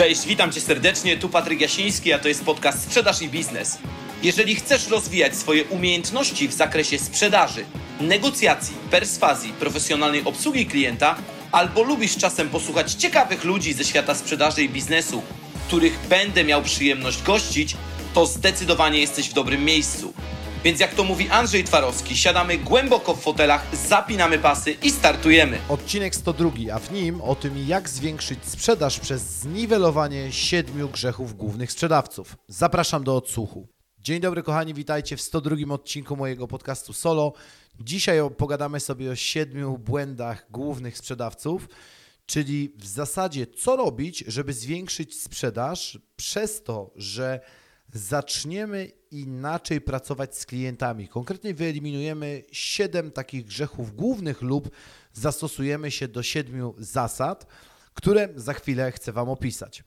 Cześć, witam Cię serdecznie, tu Patryk Jasiński, a to jest podcast Sprzedaż i Biznes. Jeżeli chcesz rozwijać swoje umiejętności w zakresie sprzedaży, negocjacji, perswazji, profesjonalnej obsługi klienta, albo lubisz czasem posłuchać ciekawych ludzi ze świata sprzedaży i biznesu, których będę miał przyjemność gościć, to zdecydowanie jesteś w dobrym miejscu. Więc jak to mówi Andrzej Twarowski, siadamy głęboko w fotelach, zapinamy pasy i startujemy. Odcinek 102, a w nim o tym, jak zwiększyć sprzedaż przez zniwelowanie siedmiu grzechów głównych sprzedawców. Zapraszam do odsłuchu. Dzień dobry, kochani, witajcie w 102 odcinku mojego podcastu Solo. Dzisiaj pogadamy sobie o siedmiu błędach głównych sprzedawców, czyli w zasadzie co robić, żeby zwiększyć sprzedaż przez to, że zaczniemy inaczej pracować z klientami. Konkretnie wyeliminujemy 7 takich grzechów głównych lub zastosujemy się do 7 zasad, które za chwilę chcę Wam opisać.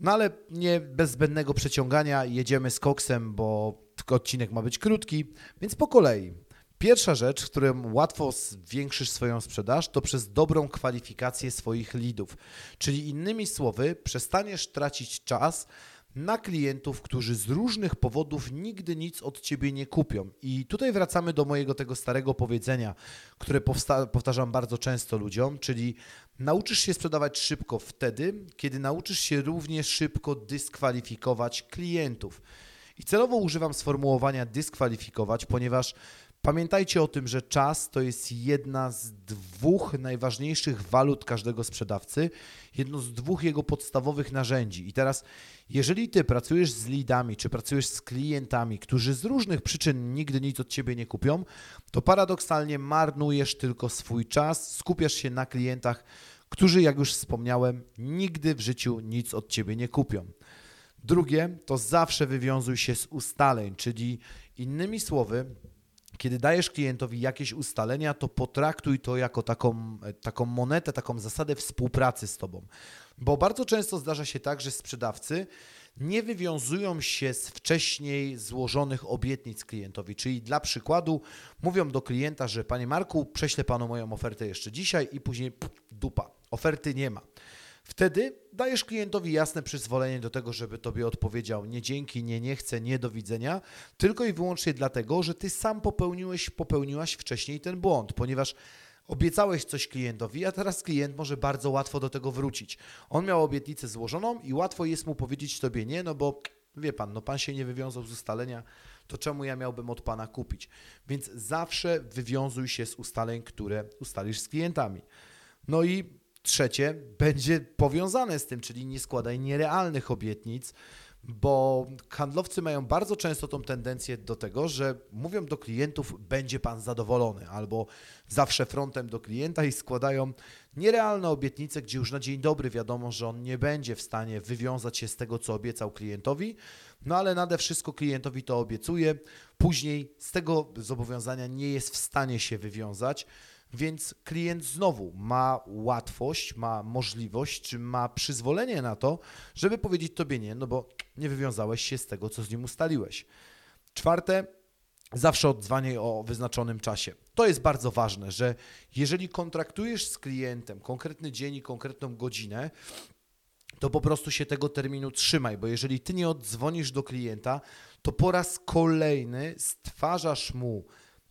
No ale nie bez zbędnego przeciągania, jedziemy z koksem, bo odcinek ma być krótki, więc po kolei. Pierwsza rzecz, którą łatwo zwiększysz swoją sprzedaż, to przez dobrą kwalifikację swoich leadów. Czyli innymi słowy, przestaniesz tracić czas na klientów, którzy z różnych powodów nigdy nic od ciebie nie kupią. I tutaj wracamy do mojego tego starego powiedzenia, które powtarzam bardzo często ludziom, czyli nauczysz się sprzedawać szybko wtedy, kiedy nauczysz się równie szybko dyskwalifikować klientów. I celowo używam sformułowania dyskwalifikować, ponieważ Pamiętajcie o tym, że czas to jest jedna z dwóch najważniejszych walut każdego sprzedawcy, jedno z dwóch jego podstawowych narzędzi. I teraz, jeżeli ty pracujesz z leadami, czy pracujesz z klientami, którzy z różnych przyczyn nigdy nic od ciebie nie kupią, to paradoksalnie marnujesz tylko swój czas, skupiasz się na klientach, którzy, jak już wspomniałem, nigdy w życiu nic od ciebie nie kupią. Drugie to zawsze wywiązuj się z ustaleń, czyli innymi słowy, kiedy dajesz klientowi jakieś ustalenia, to potraktuj to jako taką, taką monetę, taką zasadę współpracy z tobą. Bo bardzo często zdarza się tak, że sprzedawcy nie wywiązują się z wcześniej złożonych obietnic klientowi. Czyli dla przykładu mówią do klienta, że panie Marku, prześlę panu moją ofertę jeszcze dzisiaj i później pff, dupa, oferty nie ma. Wtedy dajesz klientowi jasne przyzwolenie do tego, żeby tobie odpowiedział nie dzięki, nie, nie chcę, nie do widzenia, tylko i wyłącznie dlatego, że ty sam popełniłeś, popełniłaś wcześniej ten błąd, ponieważ obiecałeś coś klientowi, a teraz klient może bardzo łatwo do tego wrócić. On miał obietnicę złożoną i łatwo jest mu powiedzieć tobie nie, no bo wie pan, no pan się nie wywiązał z ustalenia, to czemu ja miałbym od pana kupić? Więc zawsze wywiązuj się z ustaleń, które ustalisz z klientami. No i Trzecie będzie powiązane z tym, czyli nie składaj nierealnych obietnic, bo handlowcy mają bardzo często tą tendencję do tego, że mówią do klientów, będzie pan zadowolony, albo zawsze frontem do klienta i składają nierealne obietnice, gdzie już na dzień dobry wiadomo, że on nie będzie w stanie wywiązać się z tego, co obiecał klientowi, no ale nade wszystko klientowi to obiecuje, później z tego zobowiązania nie jest w stanie się wywiązać. Więc klient znowu ma łatwość, ma możliwość, czy ma przyzwolenie na to, żeby powiedzieć tobie nie, no bo nie wywiązałeś się z tego, co z nim ustaliłeś. Czwarte, zawsze odzwaniaj o wyznaczonym czasie. To jest bardzo ważne, że jeżeli kontraktujesz z klientem konkretny dzień i konkretną godzinę, to po prostu się tego terminu trzymaj, bo jeżeli ty nie oddzwonisz do klienta, to po raz kolejny stwarzasz mu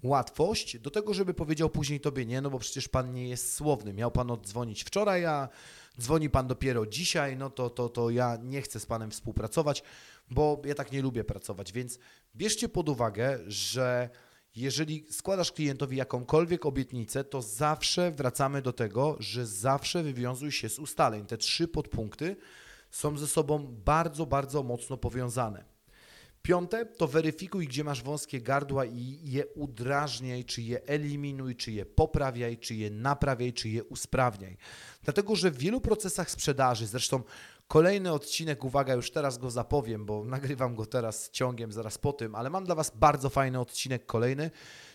łatwość do tego, żeby powiedział później tobie nie, no bo przecież pan nie jest słowny. Miał pan oddzwonić wczoraj, a dzwoni pan dopiero dzisiaj, no to, to, to ja nie chcę z panem współpracować, bo ja tak nie lubię pracować. Więc bierzcie pod uwagę, że jeżeli składasz klientowi jakąkolwiek obietnicę, to zawsze wracamy do tego, że zawsze wywiązuj się z ustaleń. Te trzy podpunkty są ze sobą bardzo, bardzo mocno powiązane. Piąte to weryfikuj, gdzie masz wąskie gardła i je udrażniaj, czy je eliminuj, czy je poprawiaj, czy je naprawiaj, czy je usprawniaj. Dlatego, że w wielu procesach sprzedaży, zresztą kolejny odcinek, uwaga, już teraz go zapowiem, bo nagrywam go teraz ciągiem zaraz po tym, ale mam dla Was bardzo fajny odcinek kolejny,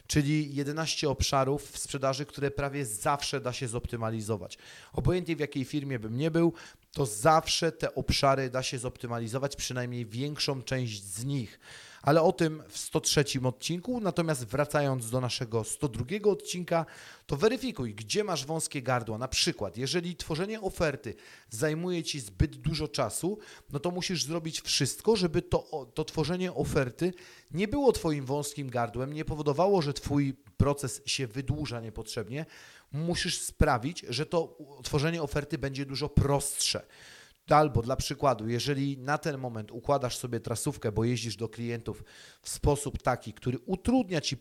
czyli 11 obszarów w sprzedaży, które prawie zawsze da się zoptymalizować. Obojętnie w jakiej firmie bym nie był, to zawsze te obszary da się zoptymalizować, przynajmniej większą część z nich. Ale o tym w 103 odcinku. Natomiast wracając do naszego 102 odcinka, to weryfikuj, gdzie masz wąskie gardła. Na przykład, jeżeli tworzenie oferty zajmuje Ci zbyt dużo czasu, no to musisz zrobić wszystko, żeby to, to tworzenie oferty nie było Twoim wąskim gardłem, nie powodowało, że Twój proces się wydłuża niepotrzebnie. Musisz sprawić, że to tworzenie oferty będzie dużo prostsze. Albo dla przykładu, jeżeli na ten moment układasz sobie trasówkę, bo jeździsz do klientów w sposób taki, który utrudnia ci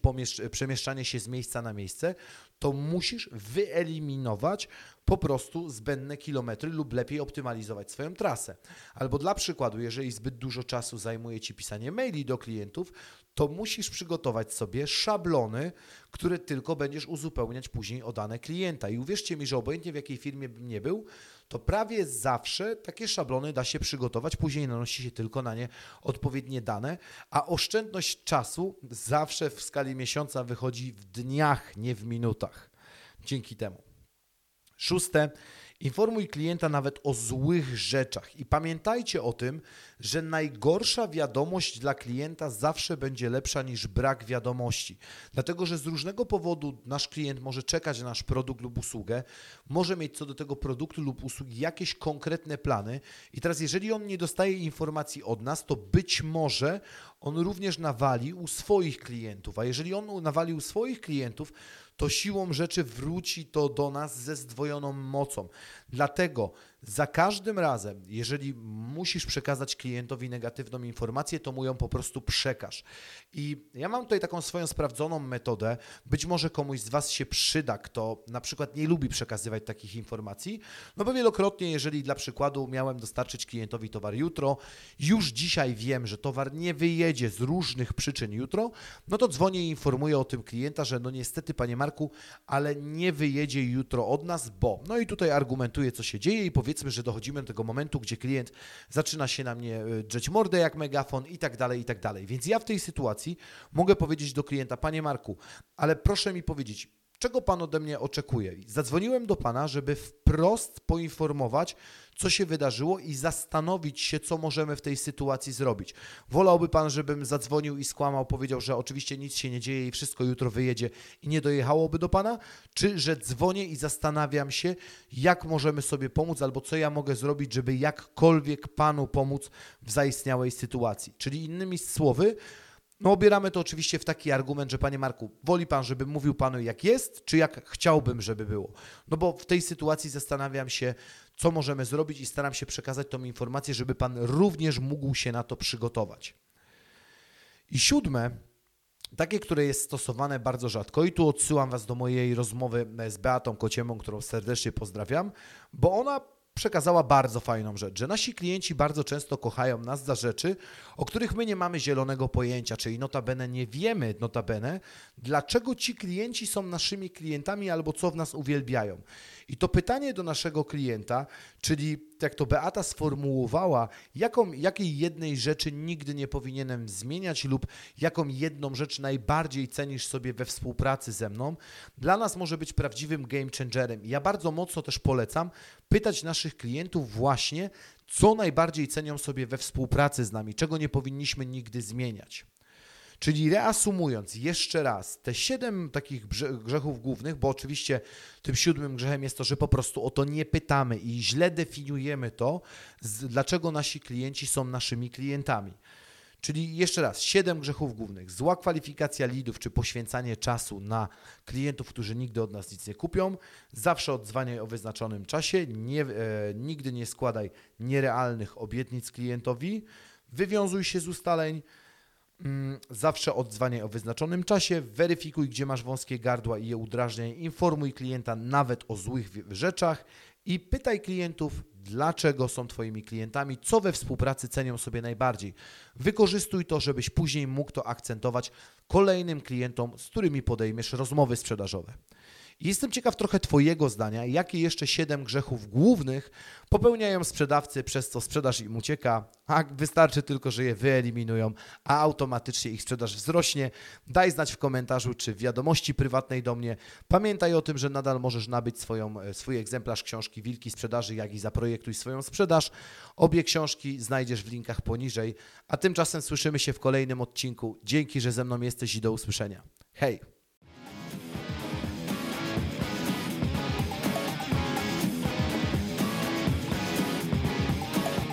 przemieszczanie się z miejsca na miejsce, to musisz wyeliminować po prostu zbędne kilometry lub lepiej optymalizować swoją trasę. Albo dla przykładu, jeżeli zbyt dużo czasu zajmuje Ci pisanie maili do klientów, to musisz przygotować sobie szablony, które tylko będziesz uzupełniać później o dane klienta. I uwierzcie mi, że obojętnie w jakiej firmie bym nie był, to prawie zawsze takie szablony da się przygotować, później nanosi się tylko na nie odpowiednie dane, a oszczędność czasu zawsze w skali miesiąca wychodzi w dniach, nie w minutach. Dzięki temu. Szóste, informuj klienta nawet o złych rzeczach. I pamiętajcie o tym, że najgorsza wiadomość dla klienta zawsze będzie lepsza niż brak wiadomości. Dlatego, że z różnego powodu nasz klient może czekać na nasz produkt lub usługę, może mieć co do tego produktu lub usługi jakieś konkretne plany. I teraz, jeżeli on nie dostaje informacji od nas, to być może on również nawali u swoich klientów. A jeżeli on nawali u swoich klientów, to siłą rzeczy wróci to do nas ze zdwojoną mocą. Dlatego za każdym razem, jeżeli musisz przekazać klientowi negatywną informację, to mu ją po prostu przekaż. I ja mam tutaj taką swoją sprawdzoną metodę, być może komuś z Was się przyda, kto na przykład nie lubi przekazywać takich informacji, no bo wielokrotnie, jeżeli dla przykładu miałem dostarczyć klientowi towar jutro, już dzisiaj wiem, że towar nie wyjedzie z różnych przyczyn jutro, no to dzwonię i informuję o tym klienta, że no niestety, Panie Marku, ale nie wyjedzie jutro od nas, bo, no i tutaj argumentuję, co się dzieje i powiedzmy, powiedzmy, że dochodzimy do tego momentu, gdzie klient zaczyna się na mnie e, drzeć mordę jak megafon i tak dalej, i tak dalej. Więc ja w tej sytuacji mogę powiedzieć do klienta, panie Marku, ale proszę mi powiedzieć, czego Pan ode mnie oczekuje. Zadzwoniłem do Pana, żeby wprost poinformować, co się wydarzyło i zastanowić się, co możemy w tej sytuacji zrobić. Wolałby Pan, żebym zadzwonił i skłamał, powiedział, że oczywiście nic się nie dzieje i wszystko jutro wyjedzie i nie dojechałoby do Pana? Czy że dzwonię i zastanawiam się, jak możemy sobie pomóc albo co ja mogę zrobić, żeby jakkolwiek Panu pomóc w zaistniałej sytuacji? Czyli innymi słowy, no obieramy to oczywiście w taki argument, że panie Marku, woli pan, żeby mówił panu jak jest, czy jak chciałbym, żeby było? No bo w tej sytuacji zastanawiam się, co możemy zrobić i staram się przekazać tą informację, żeby pan również mógł się na to przygotować. I siódme, takie, które jest stosowane bardzo rzadko i tu odsyłam Was do mojej rozmowy z Beatą Kociemą, którą serdecznie pozdrawiam, bo ona przekazała bardzo fajną rzecz, że nasi klienci bardzo często kochają nas za rzeczy, o których my nie mamy zielonego pojęcia, czyli notabene nie wiemy notabene, dlaczego ci klienci są naszymi klientami albo co w nas uwielbiają. I to pytanie do naszego klienta, czyli jak to Beata sformułowała, jaką, jakiej jednej rzeczy nigdy nie powinienem zmieniać lub jaką jedną rzecz najbardziej cenisz sobie we współpracy ze mną, dla nas może być prawdziwym game changerem. Ja bardzo mocno też polecam pytać naszych klientów właśnie, co najbardziej cenią sobie we współpracy z nami, czego nie powinniśmy nigdy zmieniać. Czyli reasumując jeszcze raz, te siedem takich grzechów głównych, bo oczywiście tym siódmym grzechem jest to, że po prostu o to nie pytamy i źle definiujemy to, dlaczego nasi klienci są naszymi klientami. Czyli jeszcze raz, siedem grzechów głównych. Zła kwalifikacja lidów, czy poświęcanie czasu na klientów, którzy nigdy od nas nic nie kupią. Zawsze odzwaniaj o wyznaczonym czasie. Nie, e, nigdy nie składaj nierealnych obietnic klientowi. Wywiązuj się z ustaleń. Mm, zawsze odzwaniaj o wyznaczonym czasie, weryfikuj, gdzie masz wąskie gardła i je udrażniaj, informuj klienta nawet o złych rzeczach i pytaj klientów, dlaczego są Twoimi klientami, co we współpracy cenią sobie najbardziej. Wykorzystuj to, żebyś później mógł to akcentować kolejnym klientom, z którymi podejmiesz rozmowy sprzedażowe. Jestem ciekaw trochę Twojego zdania, jakie jeszcze 7 grzechów głównych popełniają sprzedawcy, przez co sprzedaż im ucieka, a wystarczy tylko, że je wyeliminują, a automatycznie ich sprzedaż wzrośnie. Daj znać w komentarzu czy w wiadomości prywatnej do mnie. Pamiętaj o tym, że nadal możesz nabyć swoją, e, swój egzemplarz książki Wilki Sprzedaży, jak i zaprojektuj swoją sprzedaż. Obie książki znajdziesz w linkach poniżej, a tymczasem słyszymy się w kolejnym odcinku. Dzięki, że ze mną jesteś i do usłyszenia. Hej!